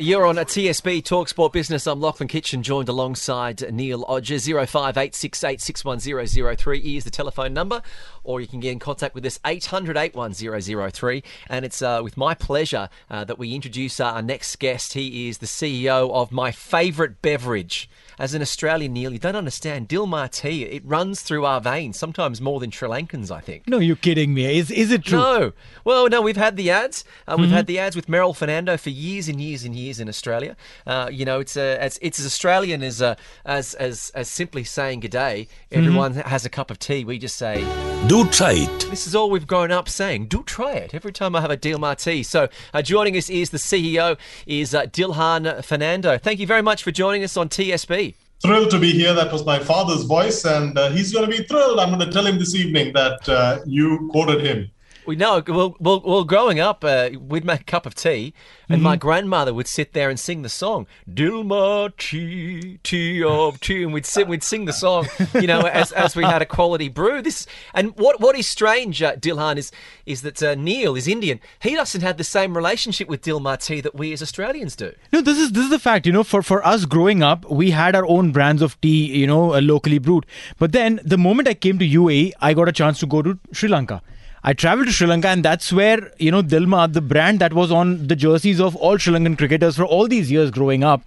You're on a TSB Talksport Business. I'm Lachlan Kitchen, joined alongside Neil Odger. 0586861003 is the telephone number, or you can get in contact with us 800 81003. And it's uh, with my pleasure uh, that we introduce our next guest. He is the CEO of my favourite beverage. As an Australian, Neil, you don't understand. Dilmah tea, it runs through our veins, sometimes more than Sri Lankans, I think. No, you're kidding me. Is is it true? No. Well, no, we've had the ads. Uh, we've had the ads with Merrill Fernando for years and years and years in Australia. Uh, you know, it's a, it's, it's as Australian as, uh, as as as simply saying good day. Everyone has a cup of tea. We just say, Do try it. this is all we've grown up saying. Do try it every time I have a Dilmah tea. So uh, joining us is the CEO, is uh, Dilhan Fernando. Thank you very much for joining us on TSB. thrilled to be here. That was my father's voice, and uh, he's going to be thrilled. I'm going to tell him this evening that uh, you quoted him. We know. Well, well, well growing up, uh, we'd make a cup of tea, and my grandmother would sit there and sing the song "Dilmah Tea, Tea of Tea," and we'd sit, we'd sing the song, you know, as, as we had a quality brew. This and what what is strange, uh, Dilhan, is is that uh, Neil is Indian. He doesn't have the same relationship with Dilmah tea that we as Australians do. No, this is this is the fact. You know, for for us growing up, we had our own brands of tea. You know, uh, locally brewed. But then the moment I came to UAE, I got a chance to go to Sri Lanka. I traveled to Sri Lanka, and that's where you know Dilmah, the brand that was on the jerseys of all Sri Lankan cricketers for all these years growing up.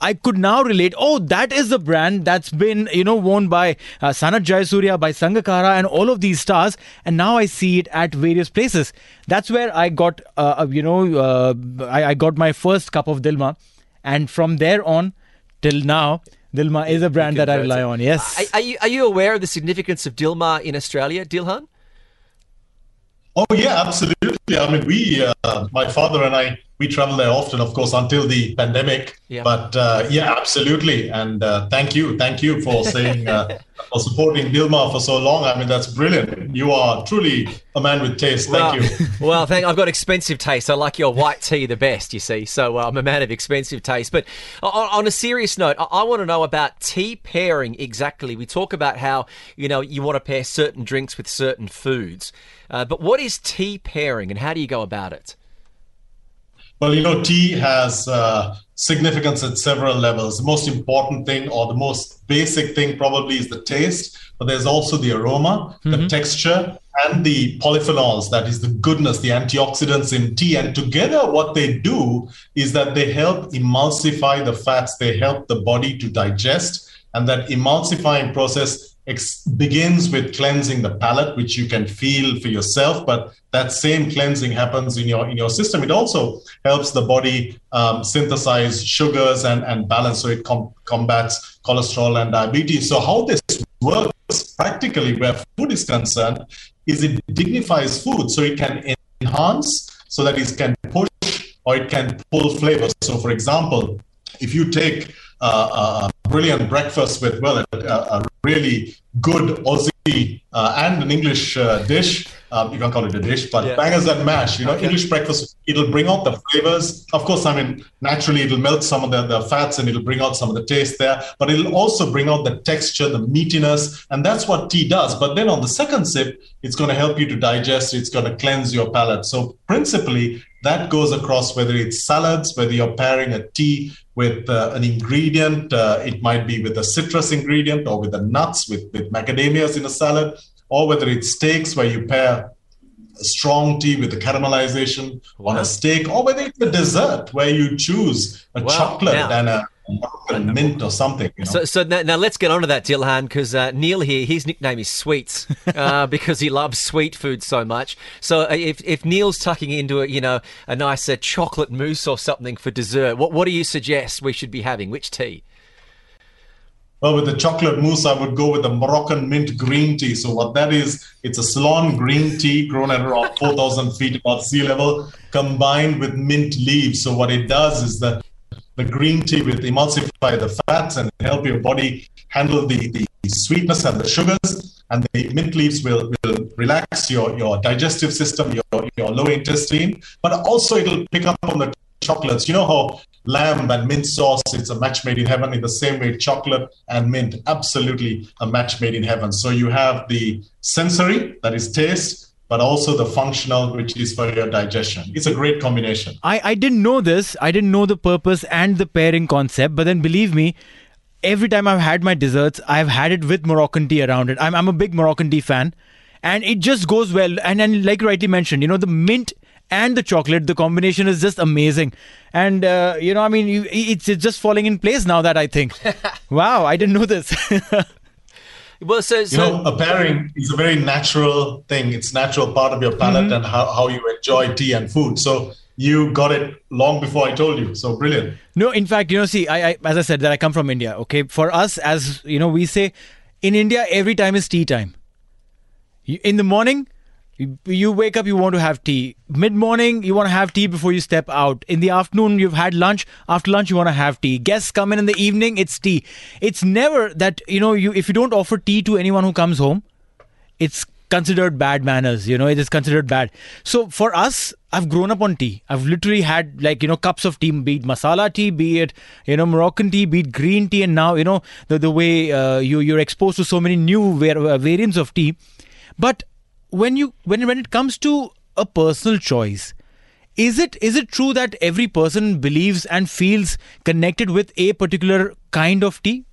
I could now relate. Oh, that is the brand that's been, you know, worn by uh, Sanath Jayasuriya, by Sangakkara, and all of these stars. And now I see it at various places. That's where I got, uh, uh, you know, uh, I, I got my first cup of Dilmah, and from there on till now, Dilmah is a brand that I rely on. Yes. Are, are you are you aware of the significance of Dilmah in Australia, Dilhan? Oh yeah, absolutely. I mean, we, uh, my father and I, we travel there often, of course, until the pandemic. Yeah. But uh, yeah, absolutely. And uh, thank you, thank you for saying uh, for supporting Dilmah for so long. I mean, that's brilliant. You are truly a man with taste. Thank well, you. well, thank. I've got expensive taste. I like your white tea the best. You see, so uh, I'm a man of expensive taste. But on, on a serious note, I, I want to know about tea pairing exactly. We talk about how you know you want to pair certain drinks with certain foods, uh, but what is tea pairing and how do you go about it? Well, you know, tea has uh, significance at several levels. The most important thing, or the most basic thing, probably is the taste, but there's also the aroma, the texture, and the polyphenols that is, the goodness, the antioxidants in tea. And together, what they do is that they help emulsify the fats, they help the body to digest, and that emulsifying process ex- begins with cleansing the palate which you can feel for yourself but that same cleansing happens in your in your system. It also helps the body um, synthesize sugars and and balance so it com- combats cholesterol and diabetes. So how this works practically where food is concerned is it dignifies food so it can enhance so that it can push or it can pull flavors so for example if you take uh, a brilliant breakfast with well a, a really good Aussie uh, and an English uh, dish Um, you can't call it a dish, but Yeah. bangers and mash. You know, Okay. English breakfast. It'll bring out the flavors. Of course, I mean naturally it'll melt some of the, the fats and it'll bring out some of the taste there. But it'll also bring out the texture, the meatiness, and that's what tea does. But then on the second sip, it's going to help you to digest. It's going to cleanse your palate. So principally, that goes across whether it's salads, whether you're pairing a tea with uh, an ingredient. Uh, it might be with a citrus ingredient or with the nuts, with, with macadamias in a salad, or whether it's steaks where you pair strong tea with the caramelization on a steak, or whether it's a dessert where you choose a Wow. chocolate Now- and a, a mint or something. You know? So, so now, now let's get on to that, Dilhan, because uh, Neil here, his nickname is Sweets uh, because he loves sweet food so much. So uh, if, if Neil's tucking into a, you know, a nice uh, chocolate mousse or something for dessert, what, what do you suggest we should be having? Which tea? Well, with the chocolate mousse, I would go with the Moroccan mint green tea. So what that is, it's a Ceylon green tea grown at around 4,000 feet above sea level, combined with mint leaves. So what it does is that the green tea will emulsify the fats and help your body handle the, the sweetness and the sugars. And the mint leaves will, will relax your, your digestive system, your, your lower intestine, but also it'll pick up on the chocolates. You know how lamb and mint sauce, it's a match made in heaven in the same way chocolate and mint, absolutely a match made in heaven. So you have the sensory, that is taste, but also the functional, which is for your digestion. It's a great combination. I, I didn't know this. I didn't know the purpose and the pairing concept. But then believe me, every time I've had my desserts, I've had it with Moroccan tea around it. I'm, I'm a big Moroccan tea fan. And it just goes well. And, and like rightly mentioned, you know, the mint and the chocolate, the combination is just amazing. And, uh, you know, I mean, you, it's, it's just falling in place now that I think. wow, I didn't know this. Well, so, You know, a pairing is a very natural thing. It's natural part of your palate and how, how you enjoy tea and food. So you got it long before I told you. So brilliant. No, in fact, you know, see, I, I as I said that I come from India. Okay, for us, as you know, we say in India, every time is tea time. In the morning, you, wake up, you want to have tea. Mid morning, you want to have tea before you step out. In the afternoon, you've had lunch. After lunch, you want to have tea. Guests come in in the evening, it's tea. It's never that you know you if you don't offer tea to anyone who comes home, it's considered bad manners you know it is considered bad so for us i've grown up on tea i've literally had like you know cups of tea be it masala tea be it you know moroccan tea be it green tea and now you know the, the way uh, you you're exposed to so many new var- uh, variants of tea but when you when when it comes to a personal choice is it is it true that every person believes and feels connected with a particular kind of tea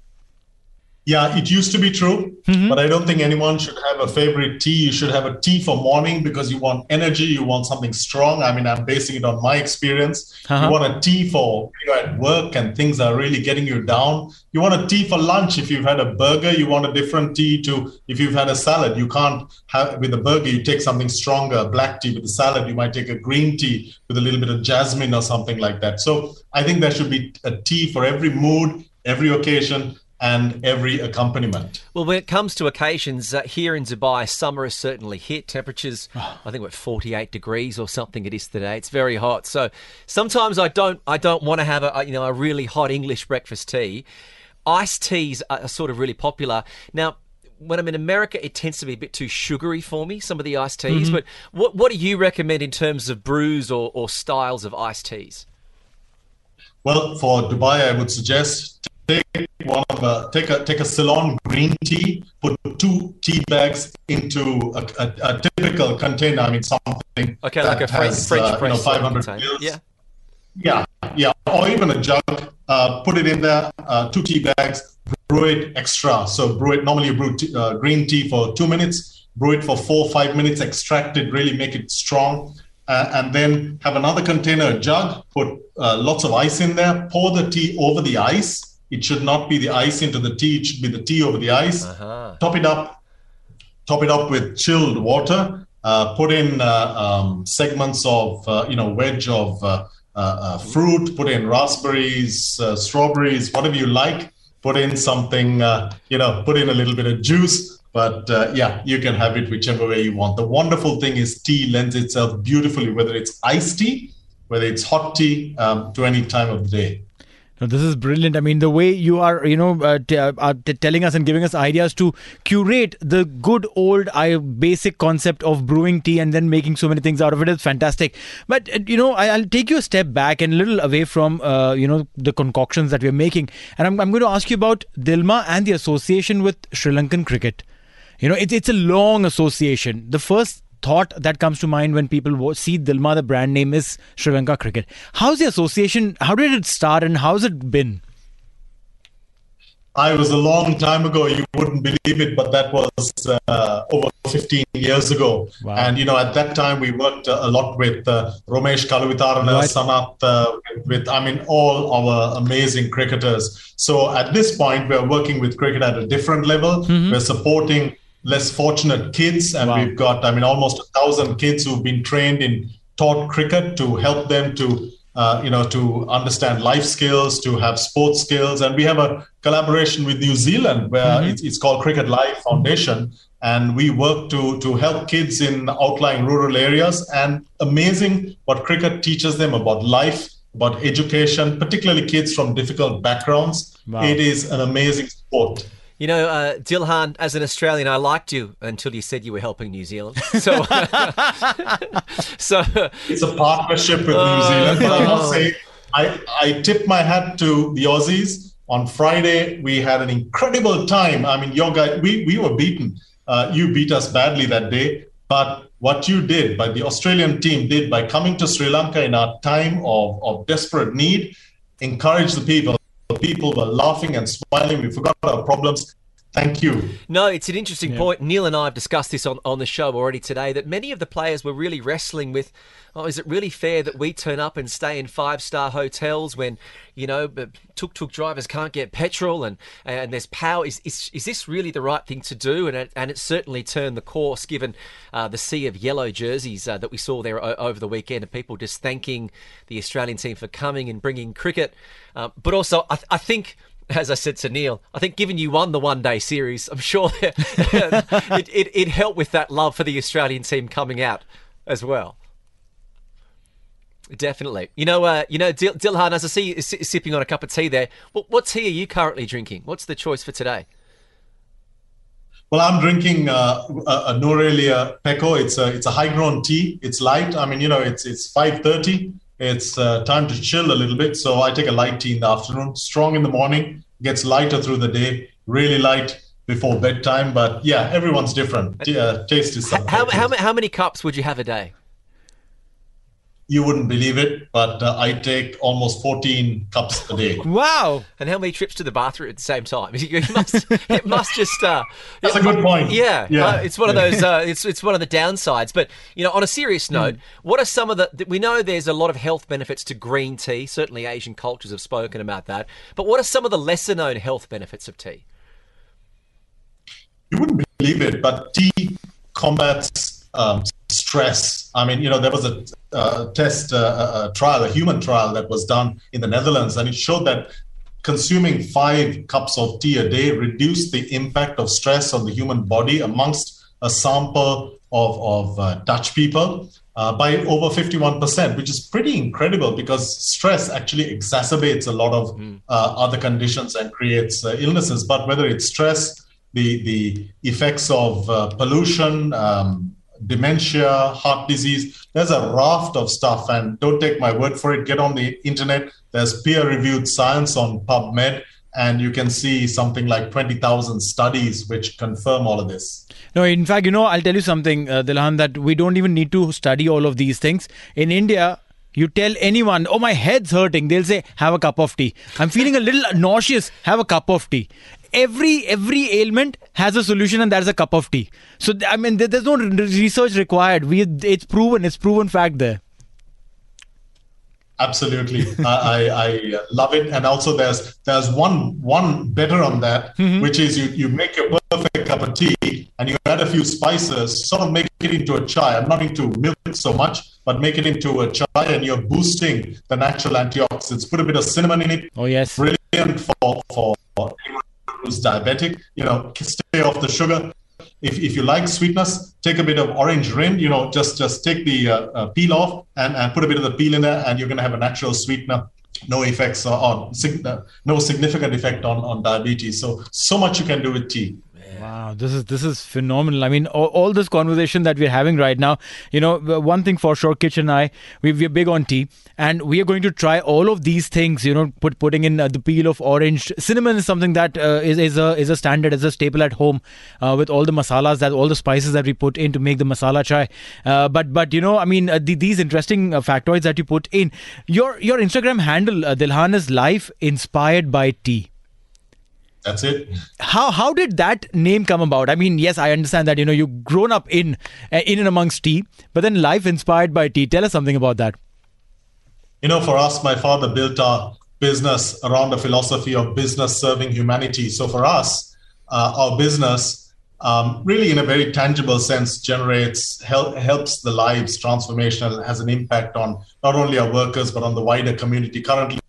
Yeah, it used to be true, but I don't think anyone should have a favorite tea. You should have a tea for morning because you want energy, you want something strong. I mean, I'm basing it on my experience. Uh-huh. You want a tea for you know, at work and things are really getting you down. You want a tea for lunch if you've had a burger. You want a different tea to if you've had a salad. You can't have with a burger. You take something stronger, black tea with a salad. You might take a green tea with a little bit of jasmine or something like that. So I think there should be a tea for every mood, every occasion and every accompaniment. Well, when it comes to occasions, uh, here in Dubai, summer is certainly hit. Temperatures, I think, we're at 48 degrees or something. It is today. It's very hot. So sometimes I don't, I don't want to have a, you know, a really hot English breakfast tea. Iced teas are sort of really popular now. When I'm in America, it tends to be a bit too sugary for me. Some of the iced teas, but what what do you recommend in terms of brews or, or styles of iced teas? Well, for Dubai, I would suggest take one of a, take a take a Ceylon green tea, put two tea bags into a, a, a typical container. I mean something Okay, like a French has, French uh, you know, press 500 container. Yeah. Yeah, yeah, or even a jug. Uh, put it in there, uh, two tea bags. Brew it extra. So brew it. Normally, you brew t- uh, green tea for two minutes. Brew it for four, five minutes. Extract it. Really make it strong. Uh, and then have another container, a jug. Put uh, lots of ice in there. Pour the tea over the ice. It should not be the ice into the tea. It should be the tea over the ice. Uh-huh. Top it up. Top it up with chilled water. Uh, put in uh, um, segments of uh, you know wedge of uh, uh, uh, fruit. Put in raspberries, uh, strawberries, whatever you like. Put in something uh, you know. Put in a little bit of juice. But uh, yeah, you can have it whichever way you want. The wonderful thing is tea lends itself beautifully, whether it's iced tea, whether it's hot tea, um, to any time of the day. No, this is brilliant. I mean, the way you are, you know, uh, t- uh, t- telling us and giving us ideas to curate the good old uh, basic concept of brewing tea and then making so many things out of it is fantastic. But, uh, you know, I, will take you a step back and a little away from, uh, you know, the concoctions that we're making. And I'm, I'm going to ask you about Dilmah and the association with Sri Lankan cricket. You know, it, it's a long association. The first thought that comes to mind when people see Dilmah, the brand name, is Sri Lanka cricket. How's the association? How did it start and how's it been? I was a long time ago. You wouldn't believe it, but that was uh, over 15 years ago. Wow. And you know, at that time, we worked a lot with uh, Romesh Kaluwitharana, right. Sanath, uh, with I mean, all our amazing cricketers. So at this point, we're working with cricket at a different level. Mm-hmm. We're supporting less fortunate kids, and wow. we've got, I mean, almost a thousand kids who've been trained in taught cricket to help them to, uh, you know, to understand life skills, to have sports skills, and we have a collaboration with New Zealand where mm-hmm. it's, it's called Cricket Life Foundation, and we work to to help kids in outlying rural areas. And amazing what cricket teaches them about life, about education, particularly kids from difficult backgrounds. Wow. It is an amazing sport. You know, uh, Dilhan, as an Australian, I liked you until you said you were helping New Zealand. So, so it's a partnership with uh, New Zealand. But I must say, I, I tip my hat to the Aussies. On Friday, we had an incredible time. I mean, your guy, we, we were beaten. Uh, you beat us badly that day. But what you did, by the Australian team did by coming to Sri Lanka in our time of, of desperate need, encourage the people people were laughing and smiling. We forgot our problems. Thank you. No, it's an interesting yeah. point. Neil and I have discussed this on, on the show already today that many of the players were really wrestling with oh, is it really fair that we turn up and stay in five star hotels when, you know, tuk tuk drivers can't get petrol and, and there's power? Is, is, is this really the right thing to do? And it, and it certainly turned the course given uh, the sea of yellow jerseys uh, that we saw there o- over the weekend and people just thanking the Australian team for coming and bringing cricket. Uh, but also, I, th- I think as I said to Neil, I think given you won the one day series, I'm sure it, it, it, helped with that love for the Australian team coming out as well. Definitely. You know, uh, you know, Dil- Dilhan, as I see you sipping on a cup of tea there, what, what tea are you currently drinking? What's the choice for today? Well, I'm drinking uh, a, a Nuwara Eliya Pekoe. It's a it's a high grown tea. It's light. I mean, you know, it's it's 5:30. It's uh, time to chill a little bit. So I take a light tea in the afternoon. Strong in the morning. Gets lighter through the day. Really light before bedtime. But yeah, everyone's different. Yeah, taste is something. How, how, how many cups would you have a day? You wouldn't believe it, but uh, I take almost 14 cups a day. Wow! And how many trips to the bathroom at the same time? It must, it must just. Uh, That's a good point. Yeah, yeah. Uh, it's one of those. Uh, it's it's one of the downsides. But you know, on a serious hmm. note, mm. what are some of the? We know there's a lot of health benefits to green tea. Certainly, Asian cultures have spoken about that. But what are some of the lesser known health benefits of tea? You wouldn't believe it, but tea combats um, stress. I mean, you know, there was a uh, test, uh, a trial, a human trial that was done in the Netherlands, and it showed that consuming five cups of tea a day reduced the impact of stress on the human body amongst a sample of, of uh, Dutch people. Uh, by over 51%, which is pretty incredible because stress actually exacerbates a lot of mm. uh, other conditions and creates uh, illnesses. But whether it's stress, the, the effects of uh, pollution, um, dementia, heart disease. There's a raft of stuff, and don't take my word for it. Get on the internet. There's peer-reviewed science on PubMed, and you can see something like 20,000 studies which confirm all of this. No, in fact, you know, I'll tell you something, uh, Dilhan, that we don't even need to study all of these things. In India, you tell anyone, oh, my head's hurting, they'll say, have a cup of tea. I'm feeling a little nauseous, have a cup of tea every every ailment has a solution and that's a cup of tea. So i mean there's no research required. We it's proven it's proven fact there. Absolutely. I, I, love it. And also there's there's one one better on that mm-hmm. which is you you make a perfect cup of tea and you add a few spices sort of make it into a chai. I'm not into milk so much but make it into a chai and you're boosting the natural antioxidants. Put a bit of cinnamon in it. Oh yes. Brilliant for for who's diabetic, you know, stay off the sugar. If, if you like sweetness, take a bit of orange rind, you know, just just take the uh, uh, peel off and, and put a bit of the peel in there, and you're going to have a natural sweetener no effects on, no significant effect on, on diabetes. So, so much you can do with tea. Wow, this is this is phenomenal. I mean, all, all, this conversation that we're having right now, you know, one thing for sure, Kitch and I, we, we're big on tea, and we are going to try all of these things. You know, put putting in uh, the peel of orange. Cinnamon is something that uh, is is a is a standard, is a staple at home, uh, with all the masalas that all the spices that we put in to make the masala chai. Uh, but but you know, I mean, uh, the, these interesting uh, factoids that you put in your your Instagram handle, Dilhan is life inspired by tea. That's it. How how did that name come about? I mean, yes, I understand that you know you've grown up in in and amongst tea, but then life inspired by tea. Tell us something about that. You know, for us, my father built our business around the philosophy of business serving humanity. So for us, uh, our business um, really, in a very tangible sense, generates help, helps the lives transformational, has an impact on not only our workers but on the wider community. Currently,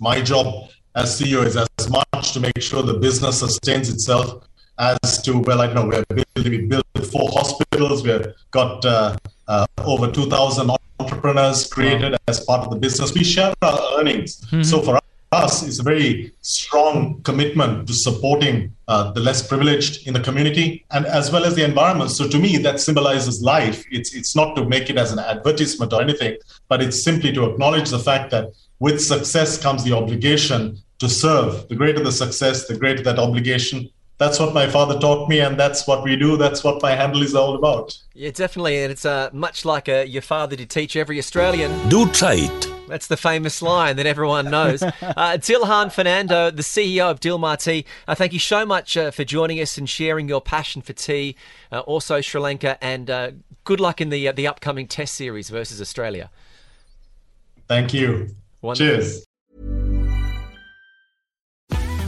my job as CEO is as much to make sure the business sustains itself as to, well, I don't know we're building, we built four hospitals, we've got uh, uh, over 2,000 entrepreneurs created wow. as part of the business. We share our earnings. Mm-hmm. So for us, it's a very strong commitment to supporting uh, the less privileged in the community and as well as the environment. So to me, that symbolizes life. It's, it's not to make it as an advertisement or anything, but it's simply to acknowledge the fact that with success comes the obligation to serve. The greater the success, the greater that obligation. That's what my father taught me, and that's what we do. That's what my handle is all about. Yeah, definitely, and it's uh, much like uh, your father did teach every Australian. Do try it. That's the famous line that everyone knows. uh, Dilhan Fernando, the CEO of Dilmah Tea, uh, thank you so much uh, for joining us and sharing your passion for tea, uh, also Sri Lanka, and uh, good luck in the uh, the upcoming Test series versus Australia. Thank you. Wonderful. Cheers.